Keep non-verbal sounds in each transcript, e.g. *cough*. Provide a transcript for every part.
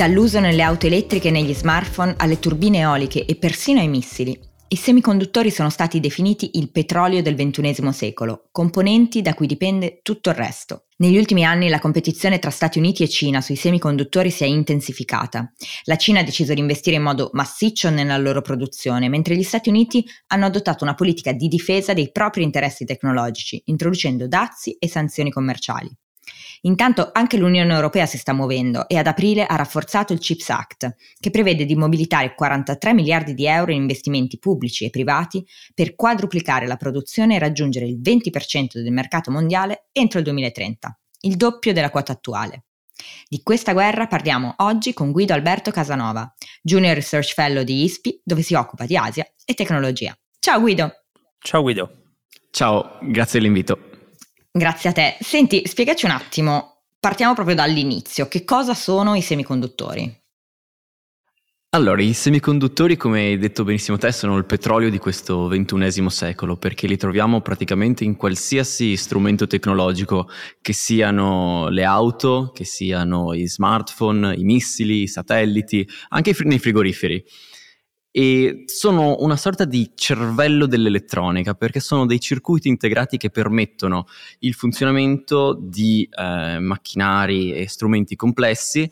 Dall'uso nelle auto elettriche e negli smartphone alle turbine eoliche e persino ai missili, i semiconduttori sono stati definiti il petrolio del XXI secolo, componenti da cui dipende tutto il resto. Negli ultimi anni la competizione tra Stati Uniti e Cina sui semiconduttori si è intensificata. La Cina ha deciso di investire in modo massiccio nella loro produzione, mentre gli Stati Uniti hanno adottato una politica di difesa dei propri interessi tecnologici, introducendo dazi e sanzioni commerciali. Intanto anche l'Unione Europea si sta muovendo e ad aprile ha rafforzato il CHIPS Act, che prevede di mobilitare 43 miliardi di euro in investimenti pubblici e privati per quadruplicare la produzione e raggiungere il 20% del mercato mondiale entro il 2030, il doppio della quota attuale. Di questa guerra parliamo oggi con Guido Alberto Casanova, Junior Research Fellow di ISPI, dove si occupa di Asia e tecnologia. Ciao Guido! Ciao Guido! Ciao, grazie dell'invito. Grazie a te. Senti, spiegaci un attimo, partiamo proprio dall'inizio. Che cosa sono i semiconduttori? Allora, i semiconduttori, come hai detto benissimo te, sono il petrolio di questo ventunesimo secolo, perché li troviamo praticamente in qualsiasi strumento tecnologico, che siano le auto, che siano i smartphone, i missili, i satelliti, anche nei frigoriferi e sono una sorta di cervello dell'elettronica perché sono dei circuiti integrati che permettono il funzionamento di eh, macchinari e strumenti complessi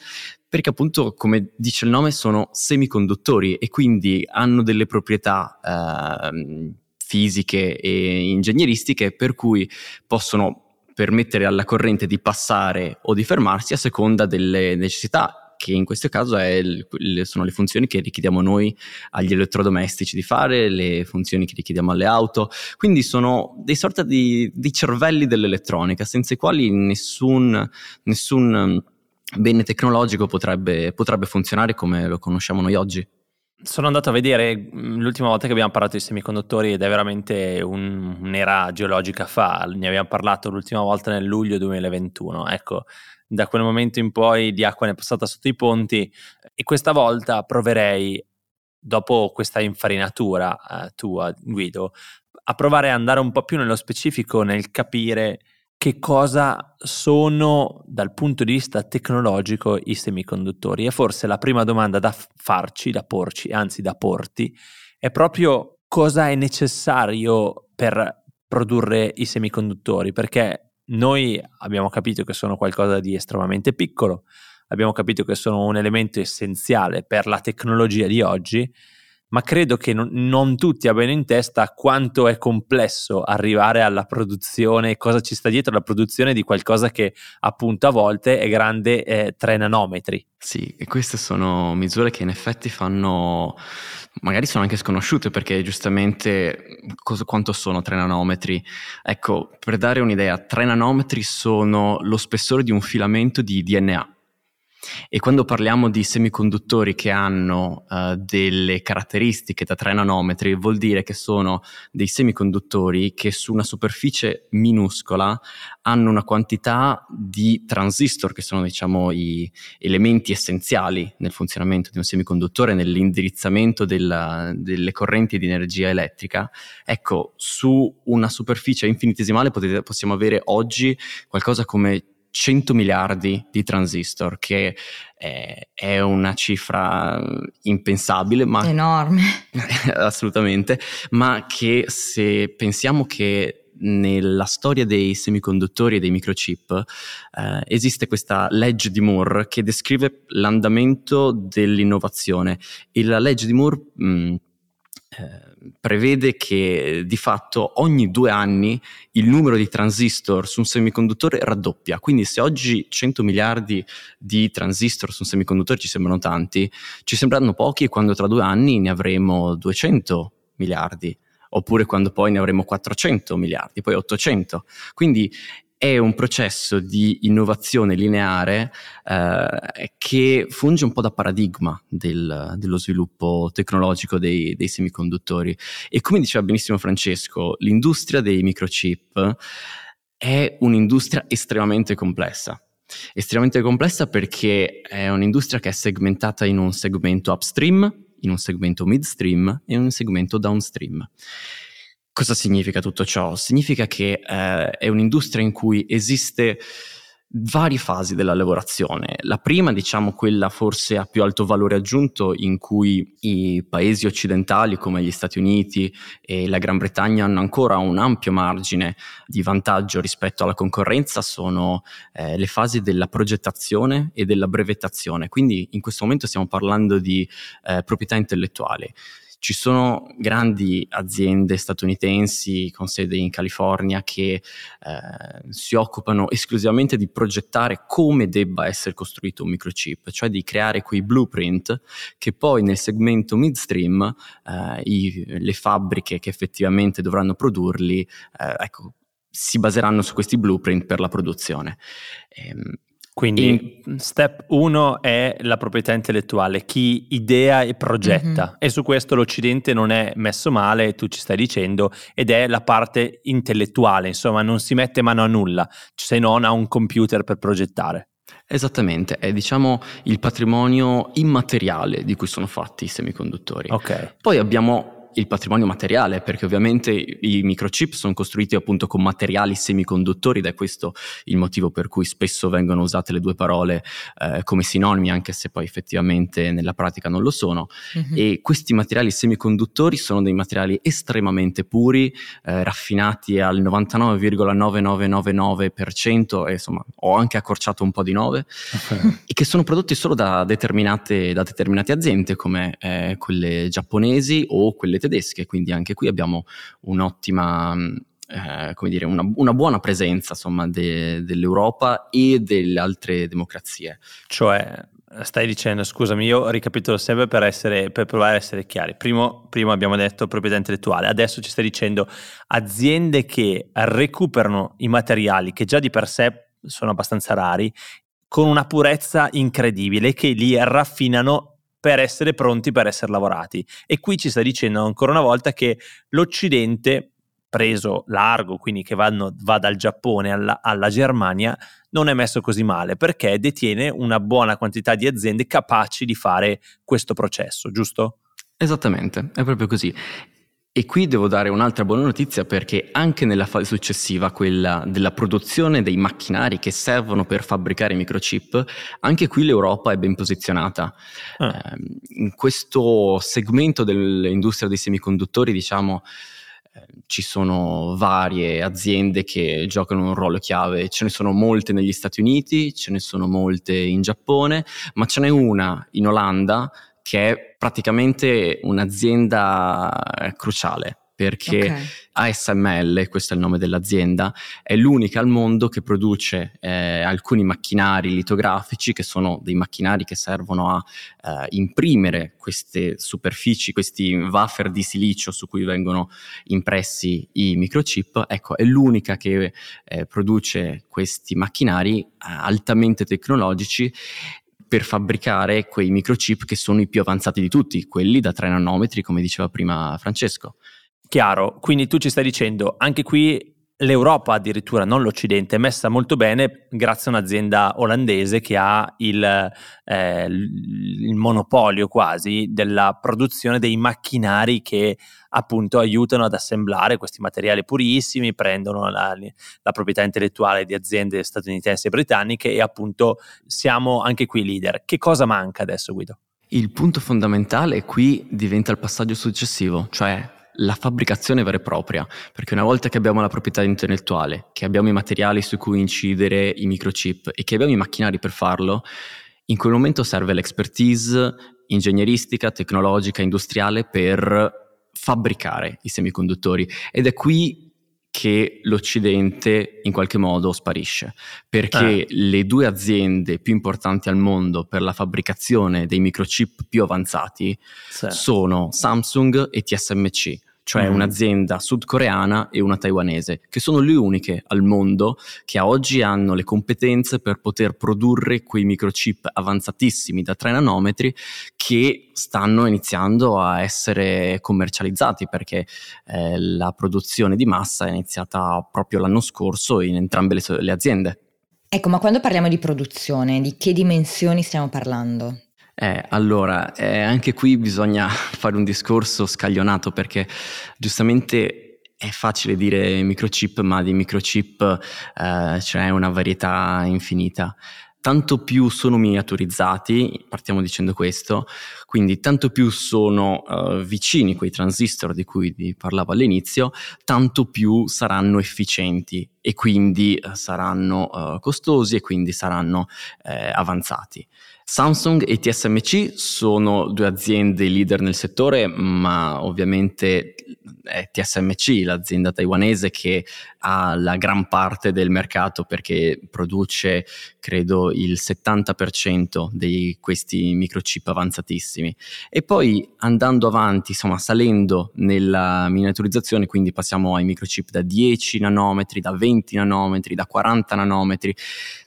perché appunto come dice il nome sono semiconduttori e quindi hanno delle proprietà eh, fisiche e ingegneristiche per cui possono permettere alla corrente di passare o di fermarsi a seconda delle necessità che in questo caso il, sono le funzioni che richiediamo noi agli elettrodomestici di fare, le funzioni che richiediamo alle auto, quindi sono dei sorta di, di cervelli dell'elettronica senza i quali nessun, nessun um, bene tecnologico potrebbe, potrebbe funzionare come lo conosciamo noi oggi. Sono andato a vedere mm, l'ultima volta che abbiamo parlato di semiconduttori ed è veramente un, un'era geologica fa, ne abbiamo parlato l'ultima volta nel luglio 2021. Ecco, da quel momento in poi di acqua ne è passata sotto i ponti e questa volta proverei, dopo questa infarinatura eh, tua, Guido, a provare ad andare un po' più nello specifico nel capire che cosa sono dal punto di vista tecnologico i semiconduttori. E forse la prima domanda da farci, da porci, anzi da porti, è proprio cosa è necessario per produrre i semiconduttori, perché noi abbiamo capito che sono qualcosa di estremamente piccolo, abbiamo capito che sono un elemento essenziale per la tecnologia di oggi, ma credo che non, non, tutti abbiano in testa quanto è complesso arrivare alla produzione, cosa ci sta dietro la produzione di qualcosa che appunto a volte è grande eh, 3 nanometri. Sì, e queste sono misure che in effetti fanno, magari sono anche sconosciute perché giustamente cosa, quanto sono 3 nanometri? Ecco, per dare un'idea, 3 nanometri sono lo spessore di un filamento di DNA e quando parliamo di semiconduttori che hanno uh, delle caratteristiche da 3 nanometri, vuol dire che sono dei semiconduttori che su una superficie minuscola hanno una quantità di transistor, che sono diciamo i elementi essenziali nel funzionamento di un semiconduttore, nell'indirizzamento della, delle correnti di energia elettrica. Ecco, su una superficie infinitesimale potete, possiamo avere oggi qualcosa come 100 miliardi di transistor, che è, è una cifra impensabile, ma enorme. *laughs* assolutamente, ma che se pensiamo che nella storia dei semiconduttori e dei microchip eh, esiste questa legge di Moore che descrive l'andamento dell'innovazione e la legge di Moore mh, eh, prevede che di fatto ogni due anni il numero di transistor su un semiconduttore raddoppia. Quindi se oggi 100 miliardi di transistor su un semiconduttore ci sembrano tanti, ci sembreranno pochi quando tra due anni ne avremo 200 miliardi oppure quando poi ne avremo 400 miliardi, poi 800. Quindi è un processo di innovazione lineare eh, che funge un po' da paradigma del, dello sviluppo tecnologico dei, dei, semiconduttori. E come diceva benissimo Francesco, l'industria dei microchip è un'industria estremamente complessa. Estremamente complessa perché è un'industria che è segmentata in un segmento upstream, in un segmento midstream e in un segmento downstream. Cosa significa tutto ciò? Significa che eh, è un'industria in cui esiste varie fasi della lavorazione. La prima, diciamo, quella forse a più alto valore aggiunto, in cui i paesi occidentali come gli Stati Uniti e la Gran Bretagna hanno ancora un ampio margine di vantaggio rispetto alla concorrenza, sono eh, le fasi della progettazione e della brevettazione. Quindi in questo momento stiamo parlando di eh, proprietà intellettuale. Ci sono grandi aziende statunitensi con sede in California che eh, si occupano esclusivamente di progettare come debba essere costruito un microchip, cioè di creare quei blueprint che poi nel segmento midstream eh, i, le fabbriche che effettivamente dovranno produrli, eh, ecco, si baseranno su questi blueprint per la produzione. Ehm, quindi in... step 1 è la proprietà intellettuale, chi idea e progetta mm-hmm. e su questo l'Occidente non è messo male, tu ci stai dicendo, ed è la parte intellettuale, insomma non si mette mano a nulla se non a un computer per progettare. Esattamente, è diciamo il patrimonio immateriale di cui sono fatti i semiconduttori. Okay. Poi abbiamo il patrimonio materiale, perché ovviamente i microchip sono costruiti appunto con materiali semiconduttori ed è questo il motivo per cui spesso vengono usate le due parole eh, come sinonimi, anche se poi effettivamente nella pratica non lo sono. Mm-hmm. E questi materiali semiconduttori sono dei materiali estremamente puri, eh, raffinati al 99,9999% e insomma ho anche accorciato un po' di 9, okay. e che sono prodotti solo da determinate, da determinate aziende come eh, quelle giapponesi o quelle tedesche tedesche, quindi anche qui abbiamo un'ottima, mm, eh, come dire, una, una, buona presenza insomma, de, dell'Europa e delle altre democrazie. Cioè, stai dicendo, scusami, io ricapitolo sempre per, essere, per provare a essere chiari. Primo, prima abbiamo detto proprietà intellettuale, adesso ci stai dicendo aziende che recuperano i materiali che già di per sé sono abbastanza rari con una purezza incredibile che li raffinano per essere pronti per essere lavorati. E qui ci sta dicendo ancora una volta che l'Occidente, preso largo, quindi che vanno, va dal Giappone alla, alla Germania, non è messo così male perché detiene una buona quantità di aziende capaci di fare questo processo, giusto? Esattamente, è proprio così. E qui devo dare un'altra buona notizia perché anche nella fase successiva, quella della produzione dei macchinari che servono per fabbricare i microchip, anche qui l'Europa è ben posizionata. Ah. Eh, in questo segmento dell'industria dei semiconduttori, diciamo, eh, ci sono varie aziende che giocano un ruolo chiave, ce ne sono molte negli Stati Uniti, ce ne sono molte in Giappone, ma ce n'è una in Olanda che è praticamente un'azienda cruciale perché okay. ASML, questo è il nome dell'azienda, è l'unica al mondo che produce eh, alcuni macchinari litografici, che sono dei macchinari che servono a eh, imprimere queste superfici, questi wafer di silicio su cui vengono impressi i microchip. Ecco, è l'unica che eh, produce questi macchinari eh, altamente tecnologici per fabbricare quei microchip che sono i più avanzati di tutti, quelli da 3 nanometri, come diceva prima Francesco. Chiaro, quindi tu ci stai dicendo, anche qui l'Europa addirittura, non l'Occidente, è messa molto bene grazie a un'azienda olandese che ha il, eh, il, monopolio quasi della produzione dei macchinari che appunto aiutano ad assemblare questi materiali purissimi, prendono la, la proprietà intellettuale di aziende statunitensi e britanniche e appunto siamo anche qui leader. Che cosa manca adesso Guido? Il punto fondamentale qui diventa il passaggio successivo, cioè la fabbricazione vera e propria, perché una volta che abbiamo la proprietà intellettuale, che abbiamo i materiali su cui incidere i microchip e che abbiamo i macchinari per farlo, in quel momento serve l'expertise ingegneristica, tecnologica, industriale per fabbricare i semiconduttori ed è qui che l'Occidente in qualche modo sparisce, perché eh. le due aziende più importanti al mondo per la fabbricazione dei microchip più avanzati sì. sono Samsung e TSMC cioè mm. un'azienda sudcoreana e una taiwanese, che sono le uniche al mondo che a oggi hanno le competenze per poter produrre quei microchip avanzatissimi da 3 nanometri che stanno iniziando a essere commercializzati perché eh, la produzione di massa è iniziata proprio l'anno scorso in entrambe le, le aziende. Ecco, ma quando parliamo di produzione, di che dimensioni stiamo parlando? Eh, allora, eh, anche qui bisogna *laughs* fare un discorso scaglionato perché giustamente è facile dire microchip, ma di microchip eh, c'è una varietà infinita tanto più sono miniaturizzati, partiamo dicendo questo, quindi tanto più sono uh, vicini quei transistor di cui vi parlavo all'inizio, tanto più saranno efficienti e quindi uh, saranno uh, costosi e quindi saranno eh, avanzati. Samsung e TSMC sono due aziende leader nel settore, ma ovviamente è TSMC, l'azienda taiwanese che ha la gran parte del mercato perché produce, credo, il 70% di questi microchip avanzatissimi. E poi andando avanti, insomma, salendo nella miniaturizzazione, quindi passiamo ai microchip da 10 nanometri, da 20 nanometri, da 40 nanometri,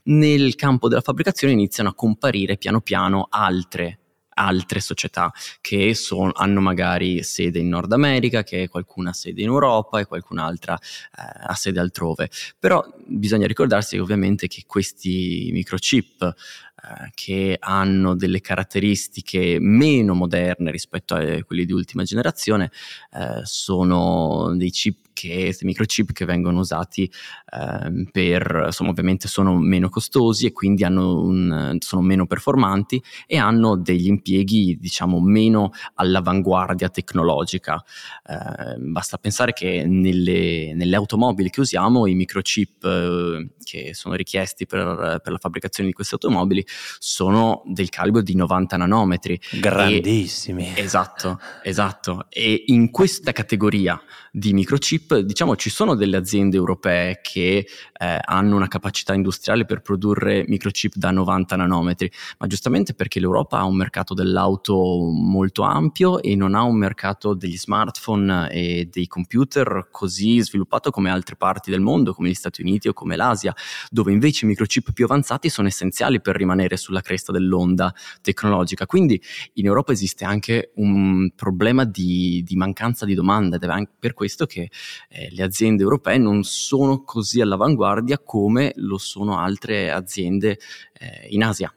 nel campo della fabbricazione iniziano a comparire piano piano altre altre società che son, hanno magari sede in Nord America, che qualcuna ha sede in Europa e qualcun'altra eh, ha sede altrove. Però bisogna ricordarsi ovviamente che questi microchip eh, che hanno delle caratteristiche meno moderne rispetto a quelli di ultima generazione, eh, sono dei chip che, microchip che vengono usati eh, per, insomma, ovviamente sono meno costosi e quindi un, sono meno performanti e hanno degli impieghi, diciamo, meno all'avanguardia tecnologica. Eh, basta pensare che nelle, nelle, automobili che usiamo i microchip eh, che sono richiesti per, per la fabbricazione di queste automobili sono del calibro di 90 nanometri. Grandissimi. E, esatto, esatto. E in questa categoria di microchip, diciamo, ci sono delle aziende europee che eh, hanno una capacità industriale per produrre microchip da 90 nanometri, ma giustamente perché l'Europa ha un mercato dell'auto molto ampio e non ha un mercato degli smartphone e dei computer così sviluppato come altre parti del mondo, come gli Stati Uniti o come l'Asia, dove invece i microchip più avanzati sono essenziali per rimanere rimanere sulla cresta dell'onda tecnologica. Quindi in Europa esiste anche un problema di, di mancanza di domanda ed è anche per questo che eh, le aziende europee non sono così all'avanguardia come lo sono altre aziende eh, in Asia.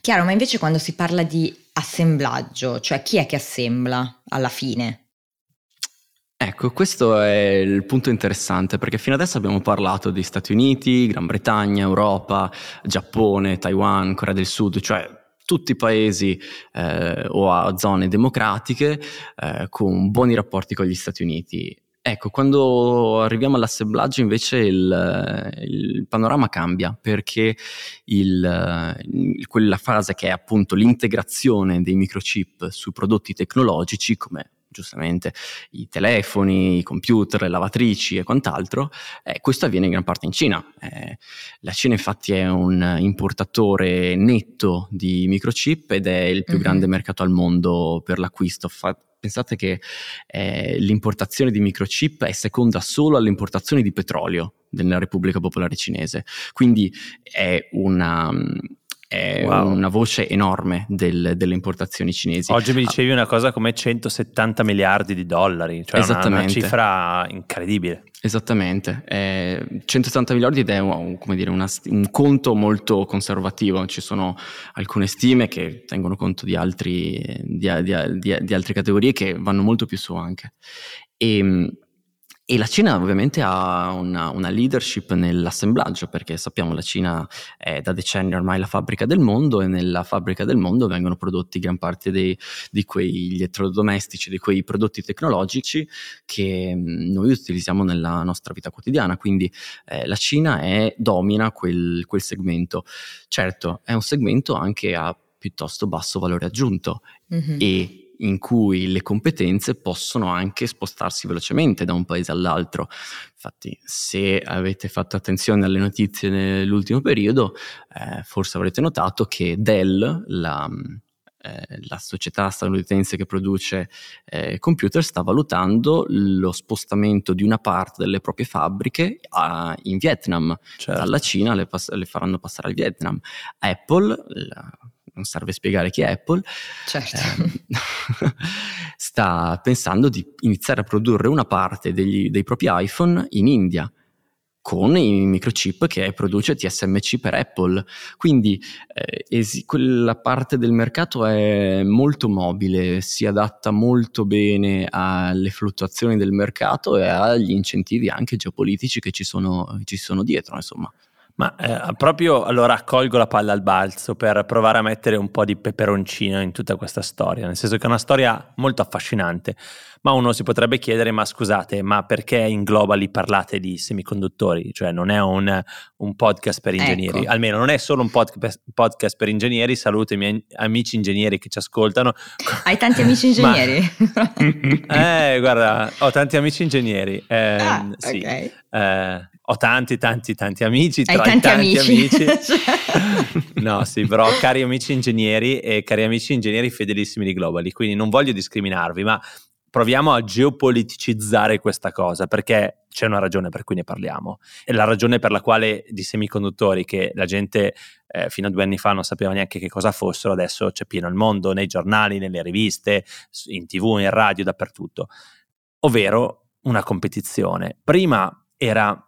Chiaro, ma invece quando si parla di assemblaggio, cioè chi è che assembla alla fine? Ecco, questo è il punto interessante perché fino adesso abbiamo parlato di Stati Uniti, Gran Bretagna, Europa, Giappone, Taiwan, Corea del Sud, cioè tutti i paesi eh, o a zone democratiche eh, con buoni rapporti con gli Stati Uniti. Ecco, quando arriviamo all'assemblaggio invece il, il panorama cambia perché il, quella fase che è appunto l'integrazione dei microchip su prodotti tecnologici come giustamente i telefoni, i computer, le lavatrici e quant'altro, eh, questo avviene in gran parte in Cina. Eh, la Cina infatti è un importatore netto di microchip ed è il più mm-hmm. grande mercato al mondo per l'acquisto. Fa- pensate che eh, l'importazione di microchip è seconda solo all'importazione di petrolio nella Repubblica Popolare Cinese. Quindi è una, è wow. una voce enorme del, delle importazioni cinesi. Oggi mi dicevi una cosa come 170 miliardi di dollari, cioè una, una cifra incredibile. Esattamente, eh, 170 miliardi ed è un, dire, una, un, conto molto conservativo, ci sono alcune stime che tengono conto di, altri, di, di, di altre categorie che vanno molto più su anche. E, ehm, e la Cina ovviamente ha una, una, leadership nell'assemblaggio, perché sappiamo la Cina è da decenni ormai la fabbrica del mondo e nella fabbrica del mondo vengono prodotti gran parte dei, di quegli elettrodomestici, di quei prodotti tecnologici che mm, noi utilizziamo nella nostra vita quotidiana. Quindi eh, la Cina è, domina quel, quel segmento. Certo, è un segmento anche a piuttosto basso valore aggiunto mm-hmm. e in cui le competenze possono anche spostarsi velocemente da un paese all'altro. Infatti, se avete fatto attenzione alle notizie nell'ultimo periodo, eh, forse avrete notato che Dell, la, eh, la società statunitense che produce eh, computer sta valutando lo spostamento di una parte delle proprie fabbriche a, in Vietnam. Certo. Dalla Cina le, pass- le, faranno passare al Vietnam. Apple, la, non serve spiegare chi è Apple, certo. eh, *laughs* sta pensando di iniziare a produrre una parte degli, dei propri iPhone in India con i microchip che produce TSMC per Apple. Quindi eh, esi- quella parte del mercato è molto mobile, si adatta molto bene alle fluttuazioni del mercato e agli incentivi anche geopolitici che ci sono, ci sono dietro, insomma. Ma eh, proprio allora colgo la palla al balzo per provare a mettere un po' di peperoncino in tutta questa storia, nel senso che è una storia molto affascinante, ma uno si potrebbe chiedere, ma scusate, ma perché in Globally parlate di semiconduttori? Cioè non è un, un podcast per ingegneri, ecco. almeno non è solo un pod- podcast per ingegneri, saluto i miei amici ingegneri che ci ascoltano. *laughs* Hai tanti amici ingegneri? ma, *laughs* eh, guarda, ho tanti amici ingegneri. Eh, ah, sì. Okay. Eh, ho tanti, tanti, tanti amici. Hai tanti, tanti amici. amici. *laughs* no, sì, però cari amici ingegneri e cari amici ingegneri fedelissimi di Globally, quindi non voglio discriminarvi, ma proviamo a geopoliticizzare questa cosa perché c'è una ragione per cui ne parliamo. E la ragione per la quale di semiconduttori che la gente eh, fino a due anni fa non sapeva neanche che cosa fossero, adesso c'è pieno il mondo, nei giornali, nelle riviste, in tv, in radio, dappertutto. Ovvero una competizione. Prima era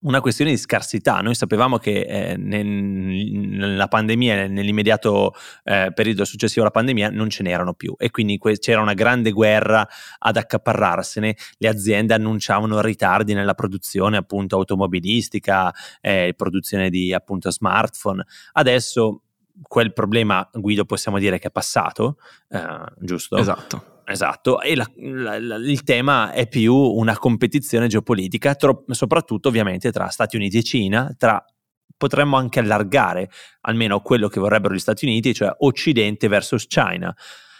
una questione di scarsità. Noi sapevamo che eh, nel, nella pandemia, nell'immediato eh, periodo successivo alla pandemia, non ce n'erano più e quindi que- c'era una grande guerra ad accaparrarsene. Le aziende annunciavano ritardi nella produzione appunto automobilistica, eh, produzione di appunto smartphone. Adesso quel problema, Guido, possiamo dire che è passato, eh, giusto? Esatto. Esatto, e la, la, la, il tema è più una competizione geopolitica, tro- soprattutto ovviamente tra Stati Uniti e Cina, tra potremmo anche allargare almeno quello che vorrebbero gli Stati Uniti, cioè Occidente versus China,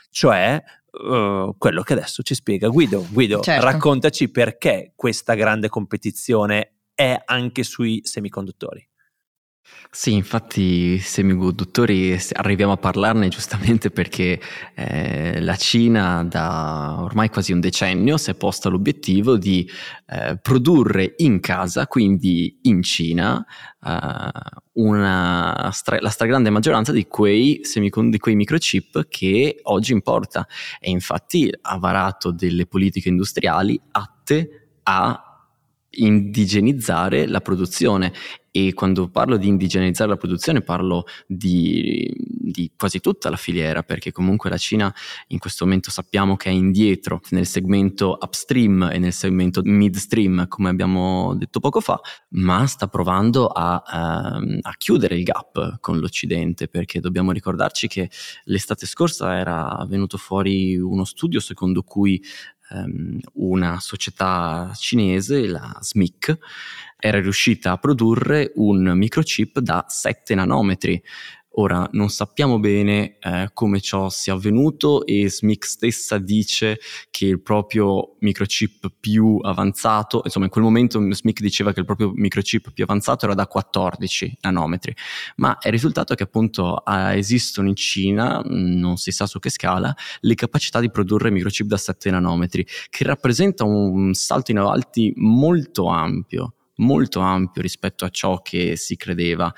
cioè uh, quello che adesso ci spiega Guido. Guido, certo. raccontaci perché questa grande competizione è anche sui semiconduttori. Sì, infatti semiconduttori arriviamo a parlarne giustamente perché eh, la Cina da ormai quasi un decennio si è posta l'obiettivo di eh, produrre in casa, quindi in Cina, eh, stra- la stragrande maggioranza di quei, semicond- di quei microchip che oggi importa. E infatti ha varato delle politiche industriali atte a indigenizzare la produzione. E quando parlo di indigenizzare la produzione parlo di, di, quasi tutta la filiera perché comunque la Cina in questo momento sappiamo che è indietro nel segmento upstream e nel segmento midstream come abbiamo detto poco fa ma sta provando a, um, a chiudere il gap con l'Occidente perché dobbiamo ricordarci che l'estate scorsa era venuto fuori uno studio secondo cui um, una società cinese, la SMIC, era riuscita a produrre un microchip da 7 nanometri, Ora non sappiamo bene eh, come ciò sia avvenuto e SMIC stessa dice che il proprio microchip più avanzato, insomma in quel momento SMIC diceva che il proprio microchip più avanzato era da 14 nanometri, ma è risultato che appunto eh, esistono in Cina, non si sa su che scala, le capacità di produrre microchip da 7 nanometri, che rappresenta un salto in avanti molto ampio molto ampio rispetto a ciò che si credeva.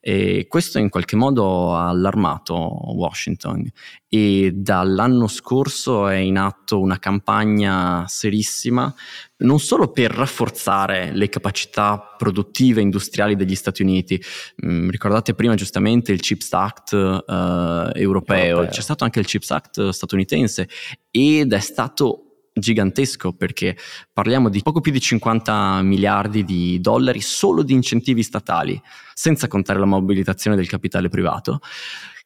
E questo in qualche modo ha allarmato Washington. E dall'anno scorso è in atto una campagna serissima non solo per rafforzare le capacità produttive industriali degli Stati Uniti, mm, ricordate prima giustamente il Chips Act uh, europeo, europeo, c'è stato anche il Chips Act statunitense ed è stato gigantesco perché parliamo di poco più di 50 miliardi di dollari solo di incentivi statali, senza contare la mobilitazione del capitale privato,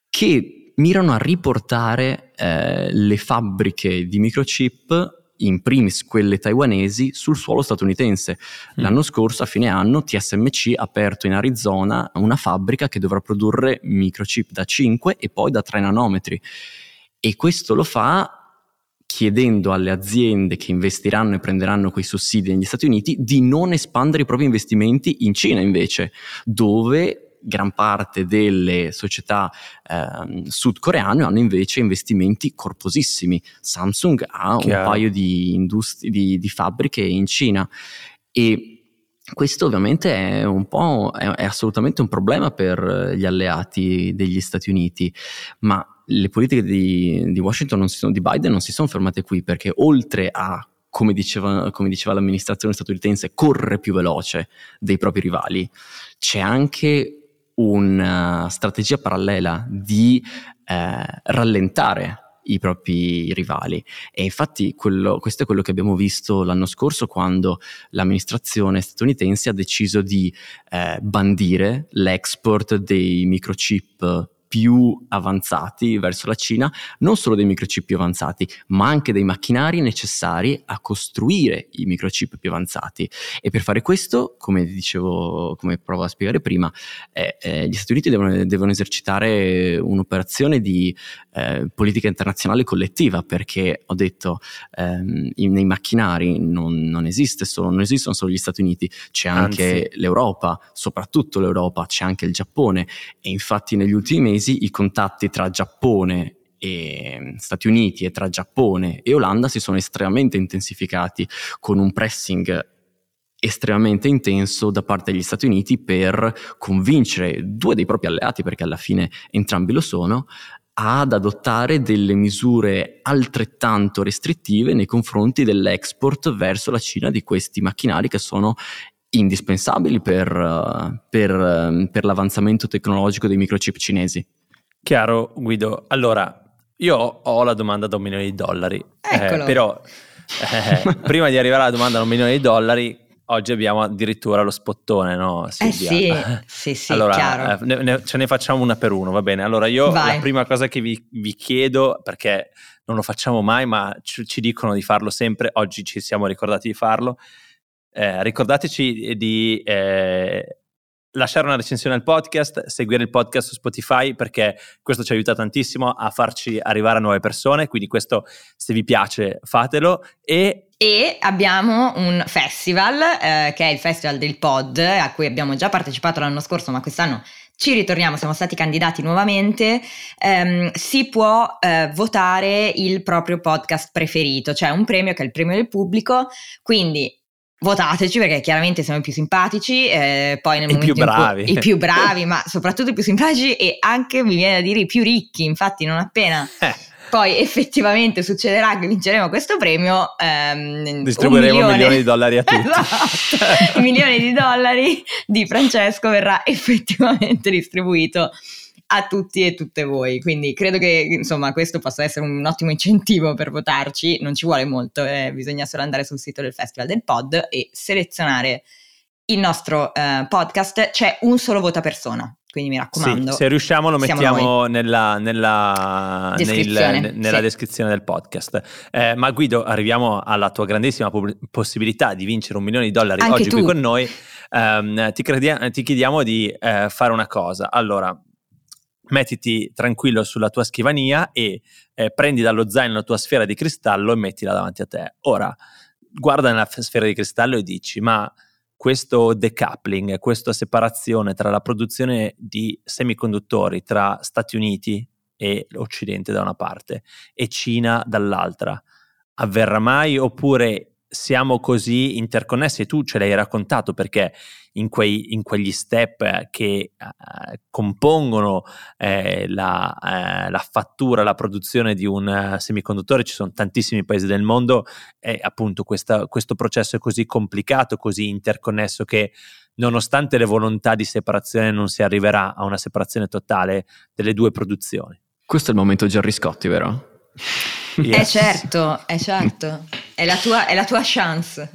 che mirano a riportare eh, le fabbriche di microchip in primis quelle taiwanesi, sul suolo statunitense. Mm. L'anno scorso, a fine anno, TSMC ha aperto in Arizona una fabbrica che dovrà produrre microchip da 5 e poi da 3 nanometri. E questo lo fa chiedendo alle aziende che investiranno e prenderanno quei sussidi negli Stati Uniti di non espandere i propri investimenti in Cina invece, dove gran parte delle società eh, sudcoreane hanno invece investimenti corposissimi. Samsung ha Chiaro. un paio di, industri- di, di fabbriche in Cina e questo ovviamente è un po' è, è, assolutamente un problema per gli alleati degli Stati Uniti, ma le politiche di, di Washington sono, di Biden non si sono fermate qui perché oltre a come diceva, come diceva, l'amministrazione statunitense, correre più veloce dei propri rivali, c'è anche una strategia parallela di eh, rallentare i propri rivali. E infatti quello, questo è quello che abbiamo visto l'anno scorso quando l'amministrazione statunitense ha deciso di eh, bandire l'export dei microchip più avanzati verso la Cina, non solo dei microchip più avanzati, ma anche dei macchinari necessari a costruire i microchip più avanzati. E per fare questo, come dicevo, come provo a spiegare prima, eh, eh, gli Stati Uniti devono, devono esercitare un'operazione di eh, politica internazionale collettiva, perché ho detto ehm, nei macchinari non, non, esiste solo, non esistono solo gli Stati Uniti, c'è anche Anzi. l'Europa, soprattutto l'Europa, c'è anche il Giappone e infatti negli ultimi mesi mesi i contatti tra Giappone e Stati Uniti e tra Giappone e Olanda si sono estremamente intensificati con un pressing estremamente intenso da parte degli Stati Uniti per convincere due dei propri alleati, perché alla fine entrambi lo sono, ad adottare delle misure altrettanto restrittive nei confronti dell'export verso la Cina di questi macchinari che sono indispensabili per, per, per l'avanzamento tecnologico dei microchip cinesi. Chiaro, Guido. Allora, io ho la domanda da un milione di dollari, eh, però eh, *laughs* prima di arrivare alla domanda da un milione di dollari, oggi abbiamo addirittura lo spottone, no? Silvia? Eh sì, *laughs* sì, sì, allora, eh, ne, ne, ce ne facciamo una per uno, va bene? Allora io Vai. la prima cosa che vi, vi, chiedo, perché non lo facciamo mai, ma ci, ci dicono di farlo sempre, oggi ci siamo ricordati di farlo, eh, ricordateci di eh, lasciare una recensione al podcast, seguire il podcast su Spotify perché questo ci aiuta tantissimo a farci arrivare a nuove persone, quindi questo se vi piace fatelo. E e abbiamo un festival eh, che è il Festival del Pod a cui abbiamo già partecipato l'anno scorso ma quest'anno ci ritorniamo, siamo stati candidati nuovamente, ehm, si può eh, votare il proprio podcast preferito, cioè un premio che è il premio del pubblico, quindi votateci perché chiaramente siamo i più simpatici, eh, poi nel I più bravi. i più bravi, ma soprattutto i più simpatici e anche mi viene da dire i più ricchi, infatti non appena eh. poi effettivamente succederà che vinceremo questo premio, ehm, distribuiremo milione, milioni di dollari a tutti. esatto, *laughs* un milione di dollari di Francesco verrà effettivamente distribuito a tutti e tutte voi. Quindi credo che insomma questo possa essere un ottimo incentivo per votarci. Non ci vuole molto, eh, bisogna solo andare sul sito del Festival del Pod e selezionare il nostro eh, podcast. C'è un solo voto a persona. Quindi mi raccomando. Sì, se riusciamo lo mettiamo nella, nella, descrizione, nel, nella sì. descrizione del podcast. Eh, ma Guido, arriviamo alla tua grandissima pub- possibilità di vincere un milione di dollari Anche oggi tu. qui con noi. Um, ti, credi- ti, chiediamo di eh, fare una cosa. Allora, mettiti tranquillo sulla tua scrivania e eh, prendi dallo zaino la tua sfera di cristallo e mettila davanti a te. Ora, guarda nella sfera di cristallo e dici, ma questo decoupling, questa separazione tra la produzione di semiconduttori tra Stati Uniti e Occidente da una parte e Cina dall'altra, avverrà mai oppure siamo così interconnessi e tu ce l'hai raccontato perché in, quei, in quegli step che uh, compongono eh, la, uh, la, fattura, la produzione di un semiconduttore, ci sono tantissimi paesi del mondo e appunto questa, questo processo è così complicato, così interconnesso che nonostante le volontà di separazione non si arriverà a una separazione totale delle due produzioni. Questo è il momento Gerry Scotti, vero? Yes. È certo, è certo, è la tua, è la tua chance.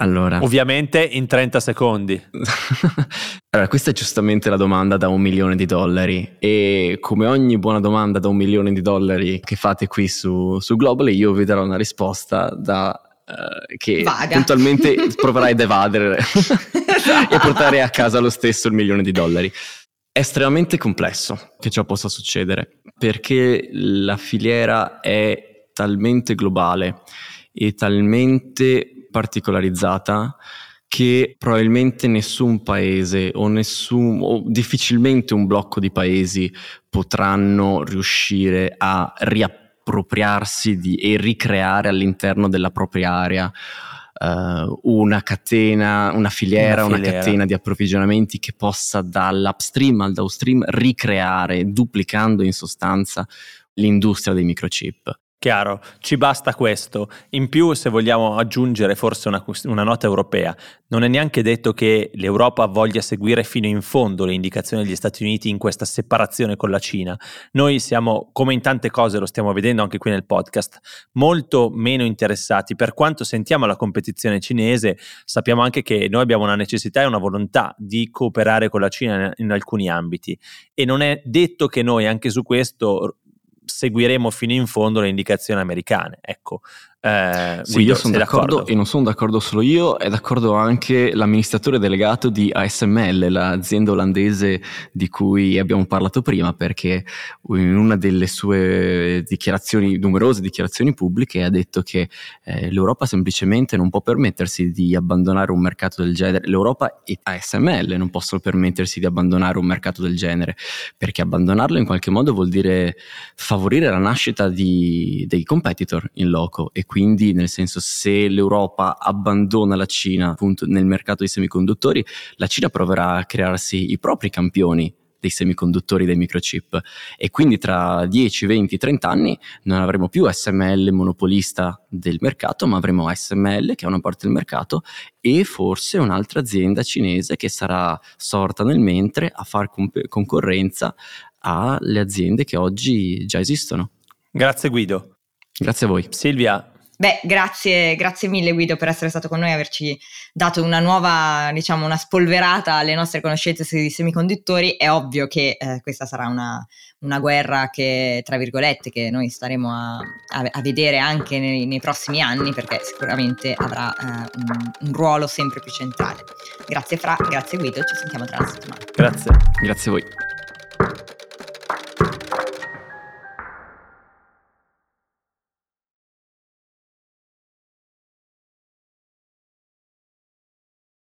Allora. Ovviamente in 30 secondi. *laughs* allora, questa è giustamente la domanda da un milione di dollari e come ogni buona domanda da un milione di dollari che fate qui su, su Global io vi darò una risposta da, uh, che Vaga. puntualmente *laughs* proverai ad evadere *laughs* e portare a casa lo stesso il milione di dollari. È estremamente complesso che ciò possa succedere perché la filiera è talmente globale e talmente particolarizzata che probabilmente nessun paese o, nessun, o difficilmente un blocco di paesi potranno riuscire a riappropriarsi di, e ricreare all'interno della propria area uh, una catena, una filiera, una, filiera, una catena di approvvigionamenti che possa dall'upstream al downstream ricreare, duplicando in sostanza l'industria dei microchip. Chiaro, ci basta questo. In più, se vogliamo aggiungere forse una, una, nota europea, non è neanche detto che l'Europa voglia seguire fino in fondo le indicazioni degli Stati Uniti in questa separazione con la Cina. Noi siamo, come in tante cose lo stiamo vedendo anche qui nel podcast, molto meno interessati. Per quanto sentiamo la competizione cinese, sappiamo anche che noi abbiamo una necessità e una volontà di cooperare con la Cina in, alcuni ambiti e non è detto che noi anche su questo seguiremo fino in fondo le indicazioni americane. Ecco, eh, sì, Guido, io sono d'accordo, d'accordo, e non sono d'accordo solo io, è d'accordo anche l'amministratore delegato di ASML, l'azienda olandese di cui abbiamo parlato prima, perché in una delle sue dichiarazioni, numerose dichiarazioni pubbliche, ha detto che eh, l'Europa semplicemente non può permettersi di abbandonare un mercato del genere. L'Europa e ASML non possono permettersi di abbandonare un mercato del genere, perché abbandonarlo in qualche modo vuol dire favorire la nascita di, dei competitor in loco e quindi nel senso se l'Europa abbandona la Cina appunto nel mercato dei semiconduttori, la Cina proverà a crearsi i propri campioni dei semiconduttori, dei microchip e quindi tra 10, 20, 30 anni non avremo più SML monopolista del mercato, ma avremo SML che è una parte del mercato e forse un'altra azienda cinese che sarà sorta nel mentre a far comp- concorrenza alle aziende che oggi già esistono. Grazie Guido. Grazie a voi. Silvia, Beh, grazie, grazie mille Guido per essere stato con noi e averci dato una nuova, diciamo, una spolverata alle nostre conoscenze sui semiconduttori. È ovvio che eh, questa sarà una, una, guerra che, tra virgolette, che noi staremo a, a, a vedere anche nei, nei, prossimi anni perché sicuramente avrà eh, un, un, ruolo sempre più centrale. Grazie Fra, grazie Guido, ci sentiamo tra la settimana. Grazie. Grazie a voi.